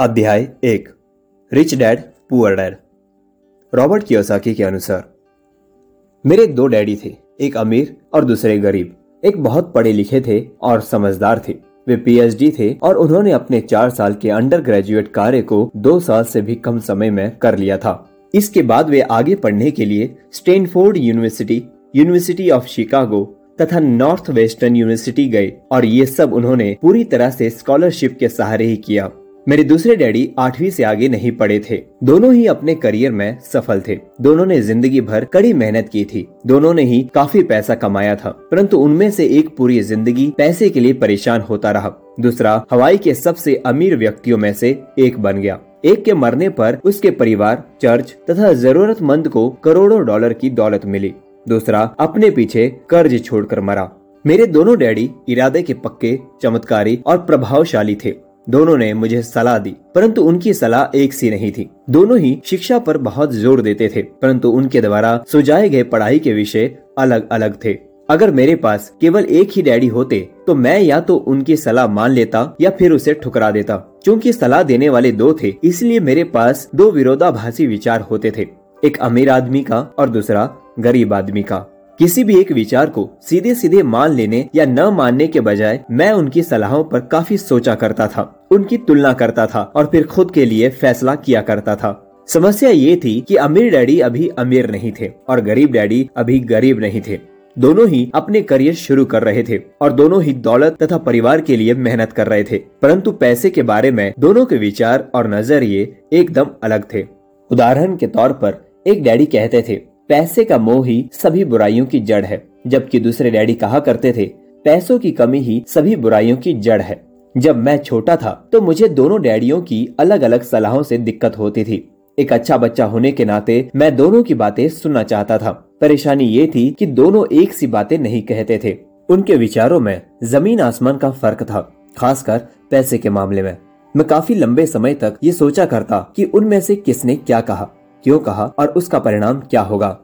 अध्याय एक, rich dad, poor dad. Robert Kiyosaki के अनुसार, मेरे दो डैडी थे, एक अमीर और दूसरे गरीब। एक बहुत पढ़े लिखे थे और समझदार थे। वे पीएचडी थे और उन्होंने अपने चार साल के अंडर ग्रेजुएट कार्य को दो साल से भी कम समय में कर लिया था। इसके बाद वे आगे पढ़ने के लिए Stanford university university of Chicago तथा नॉर्थ वेस्टर्न यूनिवर्सिटी गए और ये सब उन्होंने पूरी तरह से स्कॉलरशिप के सहारे ही किया। मेरे दूसरे डैडी आठवीं से आगे नहीं पढ़े थे। दोनों ही अपने करियर में सफल थे। दोनों ने ज़िंदगी भर कड़ी मेहनत की थी। दोनों ने ही काफ़ी पैसा कमाया था, परंतु उनमें से एक पूरी ज़िंदगी पैसे के लिए परेशान होता रहा। दूसरा, हवाई के सबसे अमीर व्यक्तियों में से एक बन गया। एक के मरने पर उसके परिवार, चर्च तथा जरूरतमंद को करोड़ों डॉलर की दौलत मिली। दूसरा, अपने पीछे कर्ज छोड़कर मरा। मेरे दोनों डैडी इरादे के पक्के, चमत्कारी और प्रभावशाली थे। दोनों ने मुझे सलाह दी, परंतु उनकी सलाह एक सी नहीं थी। दोनों ही शिक्षा पर बहुत ज़ोर देते थे, परंतु उनके द्वारा सुझाए गए पढ़ाई के विषय अलग अलग थे। अगर मेरे पास केवल एक ही डैडी होते तो मैं या तो उनकी सलाह मान लेता या फिर उसे ठुकरा देता। क्योंकि सलाह देने वाले दो थे, इसलिए मेरे पास दो विरोधाभासी विचार होते थे, एक अमीर आदमी का और दूसरा गरीब आदमी का। किसी भी एक विचार को सीधे सीधे मान लेने या न मानने के बजाय मैं उनकी सलाहों पर काफ़ी सोचा करता था, उनकी तुलना करता था और फिर खुद के लिए फैसला किया करता था। समस्या ये थी कि अमीर डैडी अभी अमीर नहीं थे और गरीब डैडी अभी गरीब नहीं थे। दोनों ही अपने करियर शुरू कर रहे थे और दोनों ही दौलत तथा परिवार के लिए मेहनत कर रहे थे, परंतु पैसे के बारे में दोनों के विचार और नज़रिए एकदम अलग थे। उदाहरण के तौर पर एक डैडी कहते थे पैसे का मोह ही सभी बुराइयों की जड़ है। जबकि दूसरे डैडी कहा करते थे, पैसों की कमी ही सभी बुराइयों की जड़ है। जब मैं छोटा था तो मुझे दोनों डैडियों की अलग अलग सलाहों से दिक्कत होती थी। एक अच्छा बच्चा होने के नाते मैं दोनों की बातें सुनना चाहता था। परेशानी ये थी कि दोनों एक सी बातें नहीं कहते थे। उनके विचारों में ज़मीन आसमान का फ़र्क था, खासकर पैसे के मामले में। मैं काफ़ी लंबे समय तक ये सोचा करता कि उनमें से किसने क्या कहा। क्यों कहा और उसका परिणाम क्या होगा?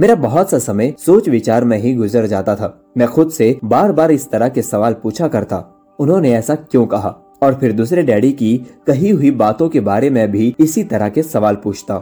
मेरा बहुत सा समय सोच विचार में ही गुजर जाता था। मैं खुद से बार बार इस तरह के सवाल पूछा करता। उन्होंने ऐसा क्यों कहा? और फिर दूसरे डैडी की कही हुई बातों के बारे में भी इसी तरह के सवाल पूछता।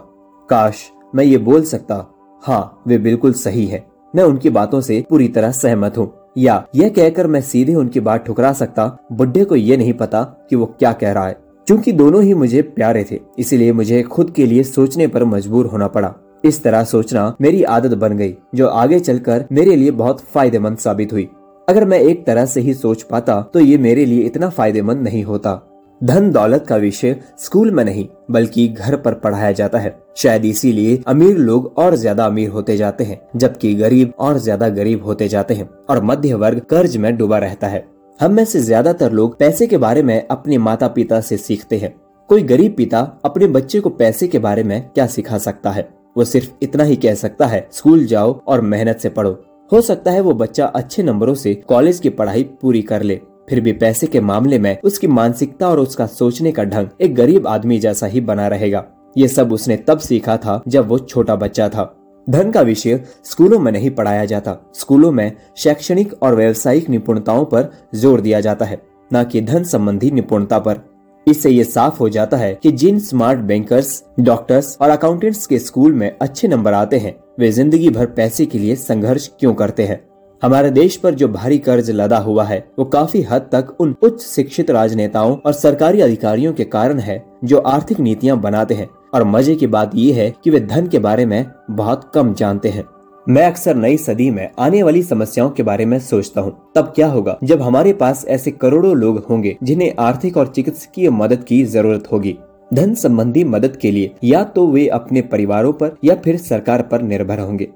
काश मैं ये बोल सकता। हाँ वे बिल्कुल सही है। मैं उनकी बातों से पूरी तरह सहमत हूँ। या यह कहकर मैं सीधे उनकी बात ठुकरा सकता। बुढ़े को ये नहीं पता कि वो क्या कह रहा है। क्योंकि दोनों ही मुझे प्यारे थे, इसलिए मुझे खुद के लिए सोचने पर मजबूर होना पड़ा। इस तरह सोचना मेरी आदत बन गई, जो आगे चलकर मेरे लिए बहुत फ़ायदेमंद साबित हुई। अगर मैं एक तरह से ही सोच पाता तो ये मेरे लिए इतना फ़ायदेमंद नहीं होता। धन दौलत का विषय स्कूल में नहीं, बल्कि घर पर पढ़ाया जाता है। शायद इसीलिए अमीर लोग और ज़्यादा अमीर होते जाते हैं, जबकि गरीब और ज़्यादा गरीब होते जाते हैं, और मध्य वर्ग कर्ज में डूबा रहता है। हम में से ज़्यादातर लोग पैसे के बारे में अपने माता पिता से सीखते हैं। कोई गरीब पिता अपने बच्चे को पैसे के बारे में क्या सिखा सकता है? वो सिर्फ़ इतना ही कह सकता है, स्कूल जाओ और मेहनत से पढ़ो। हो सकता है वो बच्चा अच्छे नंबरों से कॉलेज की पढ़ाई पूरी कर ले, फिर भी पैसे के मामले में उसकी मानसिकता और उसका सोचने का ढंग एक गरीब आदमी जैसा ही बना रहेगा। ये सब उसने तब सीखा था जब वो छोटा बच्चा था। धन का विषय स्कूलों में नहीं पढ़ाया जाता। स्कूलों में शैक्षणिक और व्यवसायिक निपुणताओं पर ज़ोर दिया जाता है, न कि धन संबंधी निपुणता पर। इससे ये साफ़ हो जाता है कि जिन स्मार्ट बैंकर्स, डॉक्टर्स और अकाउंटेंट्स के स्कूल में अच्छे नंबर आते हैं, वे ज़िंदगी भर पैसे के लिए संघर्ष क्यों करते हैं? हमारे देश पर जो भारी कर्ज लदा हुआ है, वो काफ़ी हद तक उन उच्च शिक्षित राजनेताओं और सरकारी अधिकारियों के कारण है, जो आर्थिक नीतियाँ बनाते हैं। और मज़े की बात ये है कि वे धन के बारे में बहुत कम जानते हैं। मैं अक्सर नई सदी में आने वाली समस्याओं के बारे में सोचता हूँ। तब क्या होगा जब हमारे पास ऐसे करोड़ों लोग होंगे जिन्हें आर्थिक और चिकित्सकीय मदद की ज़रूरत होगी। धन संबंधी मदद के लिए या तो वे अपने परिवारों पर या फिर सरकार पर निर्भर होंगे।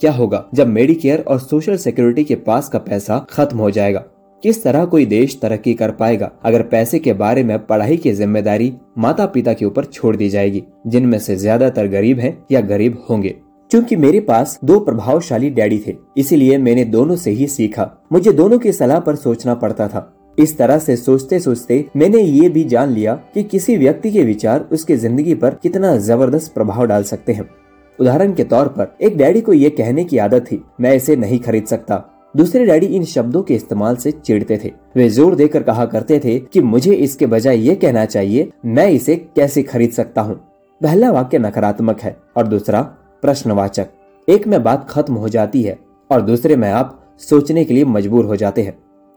क्या होगा जब मेडिकेयर और सोशल सिक्योरिटी के पास का पैसा खत्म हो जाएगा? किस तरह कोई देश तरक्की कर पाएगा? अगर पैसे के बारे में पढ़ाई की ज़िम्मेदारी माता पिता के ऊपर छोड़ दी जाएगी, जिनमें से ज़्यादातर गरीब हैं या गरीब होंगे। क्योंकि मेरे पास दो प्रभावशाली डैडी थे, इसीलिए मैंने दोनों से ही सीखा। मुझे दोनों की सलाह पर सोचना पड़ता था। इस तरह से सोचते सोचते मैंने ये भी जान लिया कि किसी व्यक्ति के विचार उसकी ज़िंदगी पर कितना ज़बरदस्त प्रभाव डाल सकते हैं। उदाहरण के तौर पर, एक डैडी को ये कहने की आदत थी, मैं इसे नहीं खरीद सकता। दूसरे डैडी इन शब्दों के इस्तेमाल से चिढ़ते थे। वे ज़ोर देकर कहा करते थे कि मुझे इसके बजाय ये कहना चाहिए, मैं इसे कैसे खरीद सकता हूँ? पहला वाक्य नकारात्मक है और दूसरा प्रश्नवाचक। एक में बात खत्म हो जाती है और दूसरे में आप सोचने के लिए मजबूर हो जाते हैं।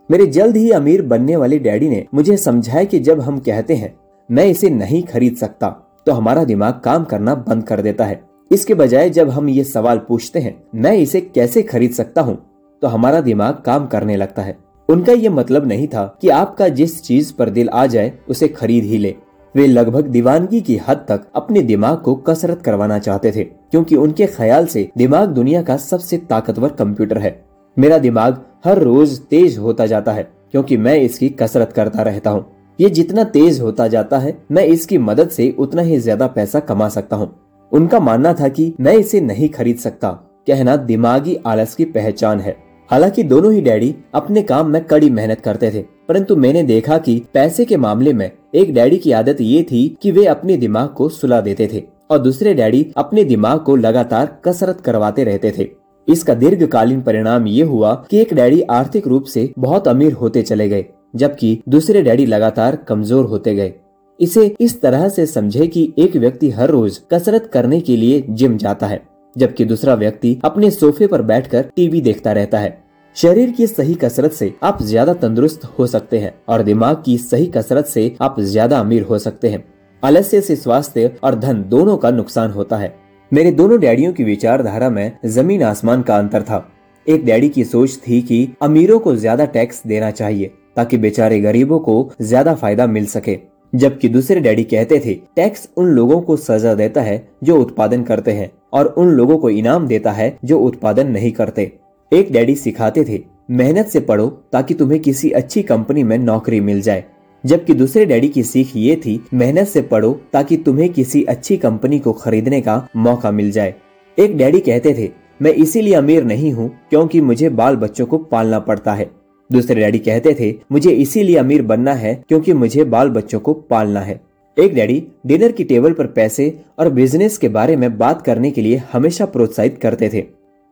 मेरे जल्द ही अमीर बनने वाले डैडी ने मुझे समझाया कि जब हम कहते हैं, मैं इसे नहीं खरीद सकता तो हमारा दिमाग काम करना बंद कर देता है। इसके बजाय जब हम ये सवाल पूछते हैं, मैं इसे कैसे खरीद सकता हूँ? तो हमारा दिमाग काम करने लगता है। उनका ये मतलब नहीं था कि आपका जिस चीज़ पर दिल आ जाए, उसे खरीद ही ले। वे लगभग दीवानगी की हद तक अपने दिमाग को कसरत करवाना चाहते थे, क्योंकि उनके ख्याल से दिमाग दुनिया का सबसे ताकतवर कंप्यूटर है। मेरा दिमाग हर रोज तेज होता जाता है, क्योंकि मैं इसकी कसरत करता रहता हूँ। ये जितना तेज होता जाता है, मैं इसकी मदद से उतना ही ज़्यादा पैसा कमा सकता हूँ। उनका मानना था कि मैं इसे नहीं खरीद सकता। कहना दिमागी आलस की पहचान है। हालाँकि दोनों ही डैडी अपने काम में कड़ी मेहनत करते थे, परंतु मैंने देखा कि पैसे के मामले में एक डैडी की आदत ये थी कि वे अपने दिमाग को सुला देते थे, और दूसरे डैडी अपने दिमाग को लगातार कसरत करवाते रहते थे। इसका दीर्घकालीन परिणाम ये हुआ कि एक डैडी आर्थिक रूप से बहुत अमीर होते चले गए, जबकि दूसरे डैडी लगातार कमज़ोर होते गए। इसे इस तरह से समझे कि एक व्यक्ति हर रोज कसरत करने के लिए जिम जाता है। जबकि दूसरा व्यक्ति अपने सोफे पर बैठकर टीवी देखता रहता है। शरीर की सही कसरत से आप ज़्यादा तंदुरुस्त हो सकते हैं और दिमाग की सही कसरत से आप ज़्यादा अमीर हो सकते हैं। आलस्य से स्वास्थ्य और धन दोनों का नुकसान होता है। मेरे दोनों डैडियों की विचारधारा में ज़मीन आसमान का अंतर था। एक डैडी की सोच थी कि अमीरों को ज़्यादा टैक्स देना चाहिए, ताकि बेचारे गरीबों को ज़्यादा फ़ायदा मिल सके। जबकि दूसरे डैडी कहते थे, टैक्स उन लोगों को सजा देता है जो उत्पादन करते हैं और उन लोगों को इनाम देता है जो उत्पादन नहीं करते। एक डैडी सिखाते थे, मेहनत से पढ़ो ताकि तुम्हें किसी अच्छी कंपनी में नौकरी मिल जाए। जबकि दूसरे डैडी की सीख ये थी, मेहनत से पढ़ो ताकि तुम्हें किसी अच्छी कंपनी को खरीदने का मौका मिल जाए। एक डैडी कहते थे, मैं इसीलिए अमीर नहीं हूँ क्योंकि मुझे बाल बच्चों को पालना पड़ता है। दूसरे डैडी कहते थे, मुझे इसीलिए अमीर बनना है क्योंकि मुझे बाल बच्चों को पालना है। एक डैडी डिनर की टेबल पर पैसे और बिज़नेस के बारे में बात करने के लिए हमेशा प्रोत्साहित करते थे।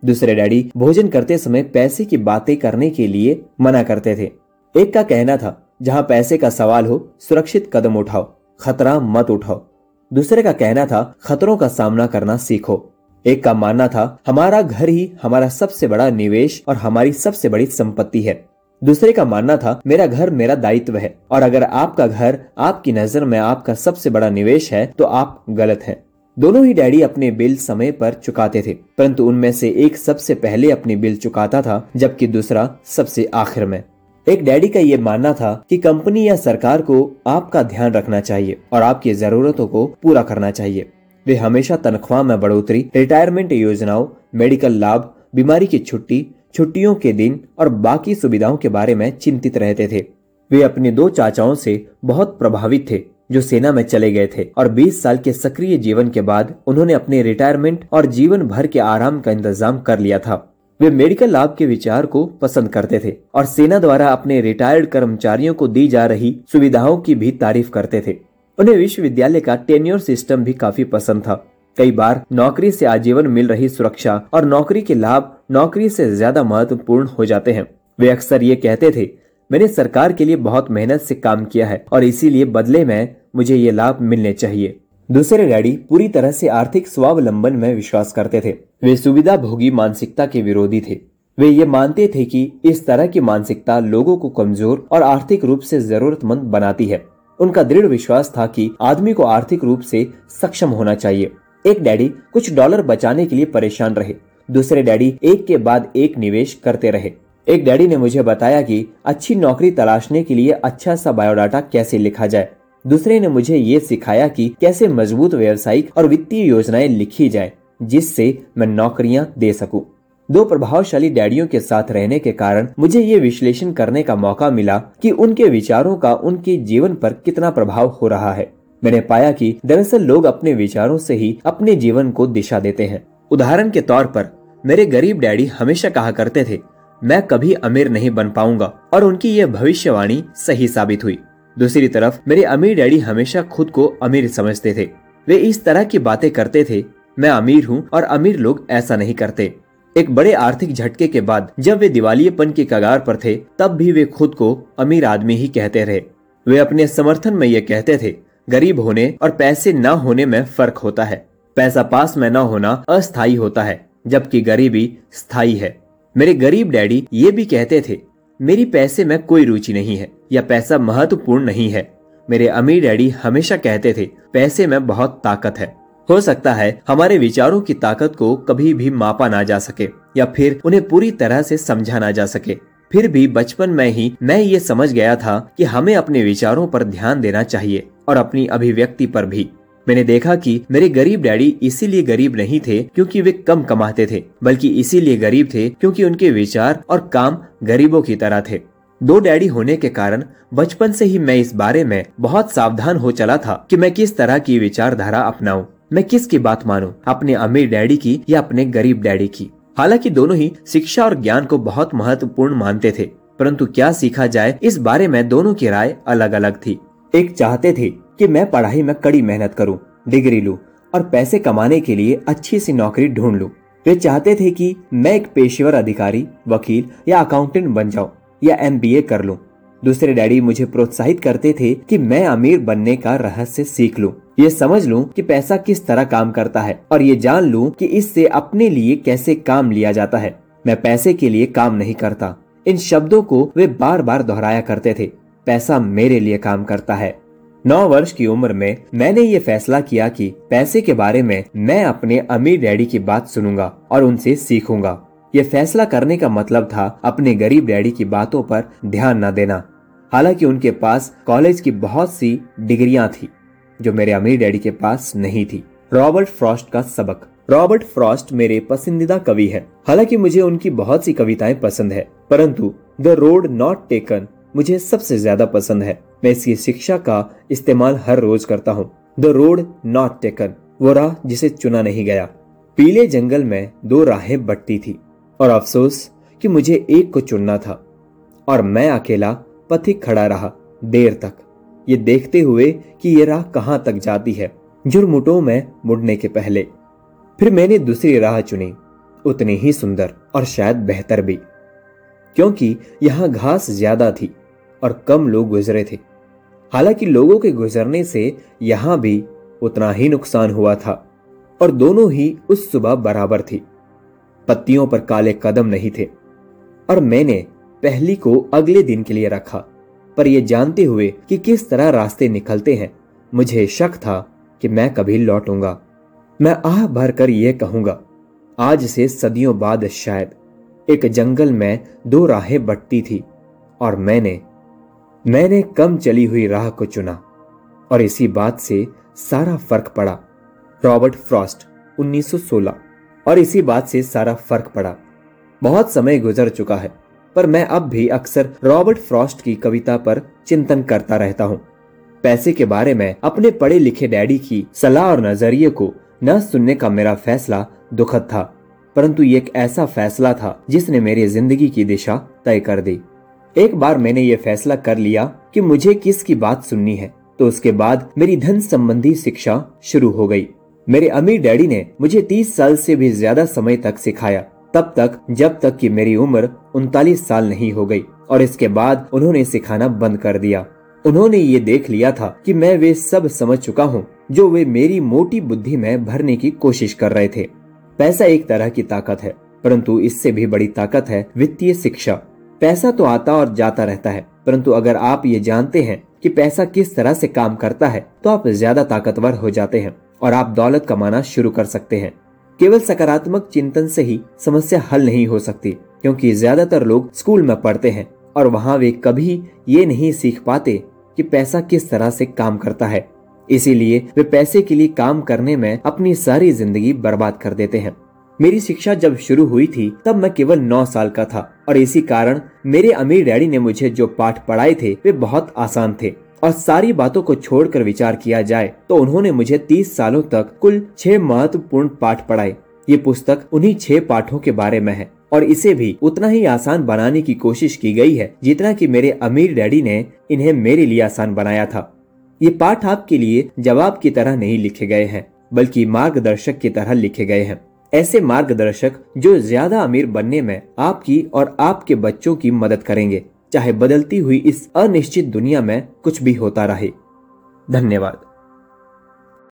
दूसरे डैडी भोजन करते समय पैसे की बातें करने के लिए मना करते थे। एक का कहना था, जहाँ पैसे का सवाल हो, सुरक्षित कदम उठाओ, खतरा मत उठाओ। दूसरे का कहना था, खतरों का सामना करना सीखो। एक का मानना था, हमारा घर ही हमारा सबसे बड़ा निवेश और हमारी सबसे बड़ी संपत्ति है। दूसरे का मानना था, मेरा घर मेरा दायित्व है। और अगर आपका घर आपकी नज़र में आपका सबसे बड़ा निवेश है तो आप गलत हैं। दोनों ही डैडी अपने बिल समय पर चुकाते थे, परंतु उनमें से एक सबसे पहले अपनी बिल चुकाता था, जबकि दूसरा सबसे आखिर में। एक डैडी का ये मानना था कि कंपनी या सरकार को आपका ध्यान रखना चाहिए और आपकी जरूरतों को पूरा करना चाहिए। वे हमेशा तनख्वाह में बढ़ोतरी, रिटायरमेंट योजनाओं, मेडिकल लाभ, बीमारी की छुट्टी छुट्टियों के दिन और बाकी सुविधाओं के बारे में चिंतित रहते थे। वे अपने दो चाचाओं से बहुत प्रभावित थे, जो सेना में चले गए थे और 20 साल के सक्रिय जीवन के बाद उन्होंने अपने रिटायरमेंट और जीवन भर के आराम का इंतज़ाम कर लिया था। वे मेडिकल लाभ के विचार को पसंद करते थे और सेना द्वारा अपने रिटायर्ड कर्मचारियों को दी जा रही सुविधाओं की भी तारीफ़ करते थे। उन्हें विश्वविद्यालय का टेन्योर सिस्टम भी काफ़ी पसंद था। कई बार नौकरी से आजीवन मिल रही सुरक्षा और नौकरी के लाभ नौकरी से ज़्यादा महत्वपूर्ण हो जाते हैं। वे अक्सर ये कहते थे, मैंने सरकार के लिए बहुत मेहनत से काम किया है और इसीलिए बदले में मुझे ये लाभ मिलने चाहिए। दूसरे डैडी पूरी तरह से आर्थिक स्वावलंबन में विश्वास करते थे। वे सुविधा भोगी मानसिकता के विरोधी थे। वे ये मानते थे कि इस तरह की मानसिकता लोगों को कमज़ोर और आर्थिक रूप से जरूरतमंद बनाती है। उनका दृढ़ विश्वास था कि आदमी को आर्थिक रूप से सक्षम होना चाहिए। एक डैडी कुछ डॉलर बचाने के लिए परेशान रहे। दूसरे डैडी एक के बाद एक निवेश करते रहे। एक डैडी ने मुझे बताया कि अच्छी नौकरी तलाशने के लिए अच्छा सा बायोडाटा कैसे लिखा जाए। दूसरे ने मुझे ये सिखाया कि कैसे मज़बूत व्यवसायिक और वित्तीय योजनाएँ लिखी जाए, जिससे मैं नौकरियाँ दे सकूँ। दो प्रभावशाली डैडियों के साथ रहने के कारण मुझे ये विश्लेषण करने का मौका मिला कि उनके विचारों का उनके जीवन पर कितना प्रभाव हो रहा है। मैंने पाया कि दरअसल लोग अपने विचारों से ही अपने जीवन को दिशा देते हैं। उदाहरण के तौर पर, मेरे गरीब डैडी हमेशा कहा करते थे, मैं कभी अमीर नहीं बन पाऊँगा। और उनकी यह भविष्यवाणी सही साबित हुई। दूसरी तरफ़, मेरे अमीर डैडी हमेशा खुद को अमीर समझते थे। वे इस तरह की बातें करते थे, मैं अमीर हूँ और अमीर लोग ऐसा नहीं करते। एक बड़े आर्थिक झटके के बाद, जब वे दिवालियेपन के कगार पर थे, तब भी वे खुद को अमीर आदमी ही कहते रहे। वे अपने समर्थन में ये कहते थे गरीब होने और पैसे न होने में फ़र्क होता है। पैसा पास में न होना अस्थायी होता है, जबकि गरीबी स्थायी है। मेरे गरीब डैडी ये भी कहते थे, मेरी पैसे में कोई रुचि नहीं है, या पैसा महत्वपूर्ण नहीं है। मेरे अमीर डैडी हमेशा कहते थे, पैसे में बहुत ताकत है। हो सकता है हमारे विचारों की ताकत को कभी भी मापा ना जा सके, या फिर उन्हें पूरी तरह से समझा ना जा सके। फिर भी बचपन में ही मैं ये समझ गया था कि हमें अपने विचारों पर ध्यान देना चाहिए। और अपनी अभिव्यक्ति पर भी। मैंने देखा कि मेरे गरीब डैडी इसीलिए गरीब नहीं थे क्योंकि वे कम कमाते थे, बल्कि इसीलिए गरीब थे क्योंकि उनके विचार और काम गरीबों की तरह थे। दो डैडी होने के कारण बचपन से ही मैं इस बारे में बहुत सावधान हो चला था कि मैं किस तरह की विचारधारा अपनाऊं। मैं किसकी बात मानूं, अपने अमीर डैडी की या अपने गरीब डैडी की? हालाँकि दोनों ही शिक्षा और ज्ञान को बहुत महत्वपूर्ण मानते थे, परंतु क्या सीखा जाए इस बारे में दोनों की राय अलग अलग थी। एक चाहते थे कि मैं पढ़ाई में कड़ी मेहनत करूँ, डिग्री लूँ और पैसे कमाने के लिए अच्छी सी नौकरी ढूंढ लूँ। वे चाहते थे कि मैं एक पेशेवर अधिकारी वकील या अकाउंटेंट बन जाऊँ या एमबीए कर लूँ। दूसरे डैडी मुझे प्रोत्साहित करते थे कि मैं अमीर बनने का रहस्य सीख लूँ, ये समझ लूँ कि पैसा किस तरह काम करता है और ये जान लूँ कि इससे अपने लिए कैसे काम लिया जाता है मैं पैसे के लिए काम नहीं करता इन शब्दों को वे बार बार दोहराया करते थे पैसा मेरे लिए काम करता है। नौ वर्ष की उम्र में मैंने ये फैसला किया कि पैसे के बारे में मैं अपने अमीर डैडी की बात सुनूँगा और उनसे सीखूँगा। ये फैसला करने का मतलब था अपने गरीब डैडी की बातों पर ध्यान न देना। हालाँकि उनके पास कॉलेज की बहुत सी डिग्रियाँ थी, जो मेरे अमीर डैडी के पास नहीं थी। रॉबर्ट फ्रॉस्ट का सबक। रॉबर्ट फ्रॉस्ट मेरे पसंदीदा कवि है। हालाँकि मुझे उनकी बहुत सी कविताएँ पसंद है, परंतु द रोड नॉट टेकन मुझे सबसे ज़्यादा पसंद है। मैं इसकी शिक्षा का इस्तेमाल हर रोज करता हूँ। द रोड नॉट टेकन वो राह जिसे चुना नहीं गया। पीले जंगल में दो राहें बटती थी, और अफसोस कि मुझे एक को चुनना था, और मैं अकेला पथिक खड़ा रहा देर तक। ये देखते हुए कि ये राह कहाँ तक जाती है जुर्मुटों में मुड़ने के पहले। फिर मैंने दूसरी राह चुनी, उतनी ही सुंदर और शायद बेहतर भी, क्योंकि यहाँ घास ज़्यादा थी और कम लोग गुजरे थे। हालाँकि लोगों के गुजरने से यहाँ भी उतना ही नुकसान हुआ था और दोनों ही उस सुबह बराबर थी। पत्तियों पर काले कदम नहीं थे और मैंने पहली को अगले दिन के लिए रखा, पर यह जानते हुए कि किस तरह रास्ते निकलते हैं, मुझे शक था कि मैं कभी लौटूँगा। मैं आह भर कर यह कहूँगा, आज से सदियों बाद शायद एक जंगल में दो राहें बटती थी और मैंने मैंने कम चली हुई राह को चुना और इसी बात से सारा फ़र्क पड़ा। रॉबर्ट फ्रॉस्ट 1916 और इसी बात से सारा फ़र्क पड़ा। बहुत समय गुजर चुका है, पर मैं अब भी अक्सर रॉबर्ट फ्रॉस्ट की कविता पर चिंतन करता रहता हूँ। पैसे के बारे में अपने पढ़े लिखे डैडी की सलाह और नज़रिए को न सुनने का मेरा फैसला दुखद था, परंतु एक ऐसा फैसला था जिसने मेरी ज़िंदगी की दिशा तय कर दी। एक बार मैंने ये फैसला कर लिया कि मुझे किसकी बात सुननी है। तो उसके बाद मेरी धन संबंधी शिक्षा शुरू हो गई। मेरे अमीर डैडी ने मुझे तीस साल से भी ज़्यादा समय तक सिखाया। तब तक, जब तक कि मेरी उम्र उनतालीस साल नहीं हो गई, और इसके बाद उन्होंने सिखाना बंद कर दिया। उन्होंने ये देख लिया था कि मैं वे सब समझ चुका हूँ, जो वे मेरी मोटी बुद्धि में भरने की कोशिश कर रहे थे। पैसा एक तरह की ताकत है, परंतु इससे भी बड़ी ताकत है वित्तीय शिक्षा। पैसा तो आता और जाता रहता है, परंतु अगर आप ये जानते हैं कि पैसा किस तरह से काम करता है तो आप ज़्यादा ताकतवर हो जाते हैं और आप दौलत कमाना शुरू कर सकते हैं। केवल सकारात्मक चिंतन से ही समस्या हल नहीं हो सकती, क्योंकि ज़्यादातर लोग स्कूल में पढ़ते हैं और वहाँ वे कभी ये नहीं सीख पाते कि पैसा किस तरह से काम करता है। इसीलिए वे पैसे के लिए काम करने में अपनी सारी ज़िंदगी बर्बाद कर देते हैं। मेरी शिक्षा जब शुरू हुई थी, तब मैं केवल नौ साल का था, और इसी कारण मेरे अमीर डैडी ने मुझे जो पाठ पढ़ाए थे, वे बहुत आसान थे। और सारी बातों को छोड़कर विचार किया जाए तो उन्होंने मुझे तीस सालों तक कुल छह महत्वपूर्ण पाठ पढ़ाए। ये पुस्तक उन्हीं छह पाठों के बारे में है, और इसे भी उतना ही आसान बनाने की कोशिश की गई है, जितना कि मेरे अमीर डैडी ने इन्हें मेरे लिए आसान बनाया था। ये पाठ आपके लिए जवाब की तरह नहीं लिखे गए हैं, बल्कि मार्गदर्शक की तरह लिखे गए हैं। ऐसे मार्गदर्शक जो ज़्यादा अमीर बनने में आपकी और आपके बच्चों की मदद करेंगे, चाहे बदलती हुई इस अनिश्चित दुनिया में कुछ भी होता रहे। धन्यवाद।